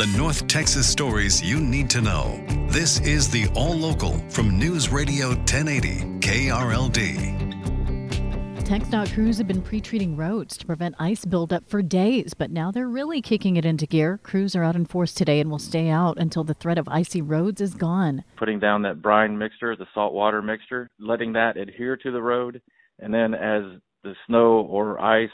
The North Texas stories you need to know. This is the All Local from News Radio 1080 KRLD. TxDOT crews have been pre-treating roads to prevent ice buildup for days, but now they're really kicking it into gear. Crews are out in force today and will stay out until the threat of icy roads is gone. Putting down that brine mixture, the salt water mixture, letting that adhere to the road, and then as the snow or ice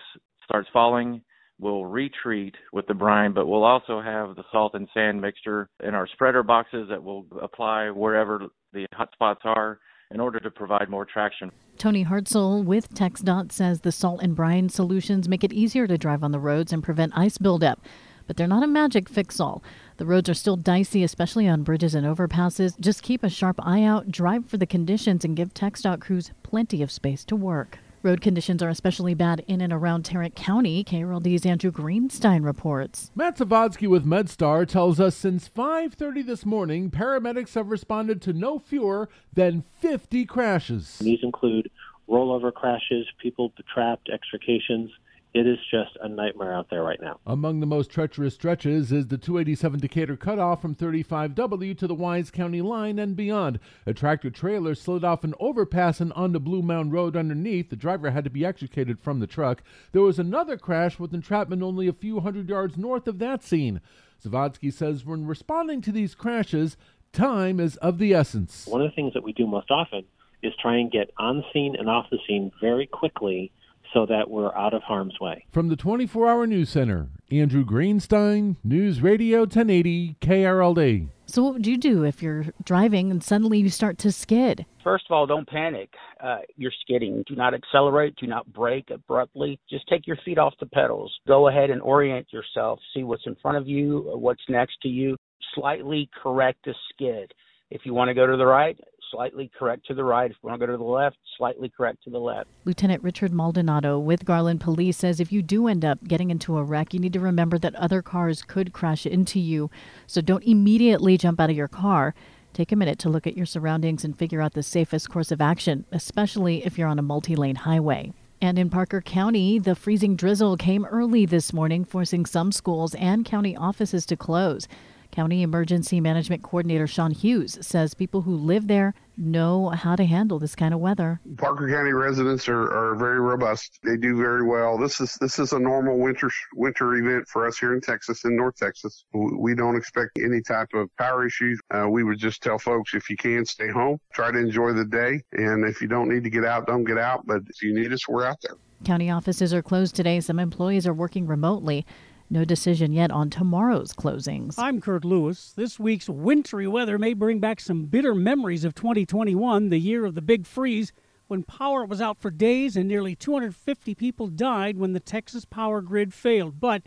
starts falling, we'll retreat with the brine, but we'll also have the salt and sand mixture in our spreader boxes that will apply wherever the hot spots are in order to provide more traction. Tony Hartzell with TxDOT says the salt and brine solutions make it easier to drive on the roads and prevent ice buildup. But they're not a magic fix all. The roads are still dicey, especially on bridges and overpasses. Just keep a sharp eye out, drive for the conditions, and give TxDOT crews plenty of space to work. Road conditions are especially bad in and around Tarrant County. KRLD's Andrew Greenstein reports. Matt Zavodsky with MedStar tells us since 5:30 this morning, paramedics have responded to no fewer than 50 crashes. These include rollover crashes, people trapped, extrications, it is just a nightmare out there right now. Among the most treacherous stretches is the 287 Decatur cutoff from 35W to the Wise County line and beyond. A tractor trailer slid off an overpass and onto Blue Mound Road underneath. The driver had to be extricated from the truck. There was another crash with entrapment only a few hundred yards north of that scene. Zavodsky says when responding to these crashes, time is of the essence. One of the things that we do most often is try and get on scene and off the scene very quickly so that we're out of harm's way. From the 24 Hour News Center, Andrew Greenstein, News Radio 1080 KRLD. So, what would you do if you're driving and suddenly you start to skid? First of all, don't panic. Uh, you're skidding. Do not accelerate. Do not brake abruptly. Just take your feet off the pedals. Go ahead and orient yourself. See what's in front of you, what's next to you. Slightly correct the skid. If you want to go to the right, slightly correct to the right. If you want to go to the left, slightly correct to the left. Lieutenant Richard Maldonado with Garland Police says if you do end up getting into a wreck, you need to remember that other cars could crash into you. So don't immediately jump out of your car. Take a minute to look at your surroundings and figure out the safest course of action, especially if you're on a multi lane highway. And in Parker County, the freezing drizzle came early this morning, forcing some schools and county offices to close. County Emergency Management Coordinator Sean Hughes says people who live there know how to handle this kind of weather. Parker County residents are, are very robust. They do very well. This is this is a normal winter winter event for us here in Texas, in North Texas. We don't expect any type of power issues. Uh, we would just tell folks if you can stay home, try to enjoy the day, and if you don't need to get out, don't get out. But if you need us, we're out there. County offices are closed today. Some employees are working remotely. No decision yet on tomorrow's closings. I'm Kurt Lewis. This week's wintry weather may bring back some bitter memories of 2021, the year of the big freeze, when power was out for days and nearly 250 people died when the Texas power grid failed. But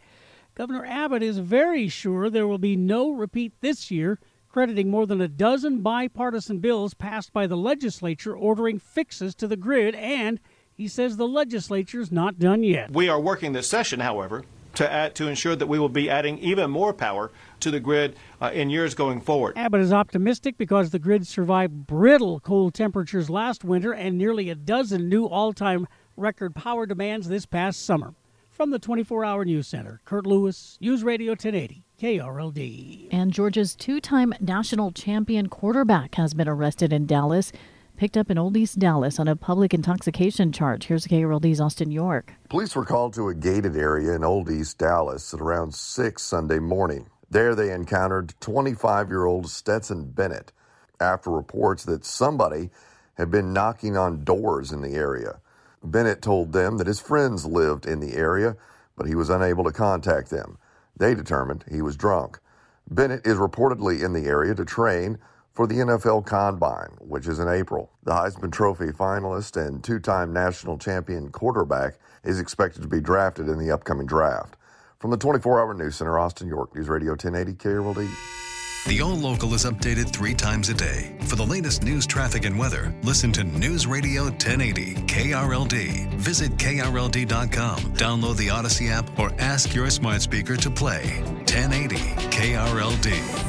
Governor Abbott is very sure there will be no repeat this year, crediting more than a dozen bipartisan bills passed by the legislature ordering fixes to the grid and he says the legislature's not done yet. We are working this session, however, to add, to ensure that we will be adding even more power to the grid uh, in years going forward. Abbott is optimistic because the grid survived brittle cold temperatures last winter and nearly a dozen new all-time record power demands this past summer. From the 24-hour news center, Kurt Lewis, News Radio 1080. KRLD. And Georgia's two time national champion quarterback has been arrested in Dallas picked up in Old East Dallas on a public intoxication charge. Here's KRLD's Austin York. Police were called to a gated area in Old East Dallas at around 6 Sunday morning. There they encountered 25 year old Stetson Bennett after reports that somebody had been knocking on doors in the area. Bennett told them that his friends lived in the area, but he was unable to contact them. They determined he was drunk. Bennett is reportedly in the area to train for the NFL Combine, which is in April. The Heisman Trophy finalist and two time national champion quarterback is expected to be drafted in the upcoming draft. From the 24 hour news center, Austin, York, News Radio 1080 KRLD. The All Local is updated three times a day. For the latest news, traffic, and weather, listen to News Radio 1080 KRLD. Visit KRLD.com, download the Audacy app, or ask your smart speaker to play 1080 KRLD.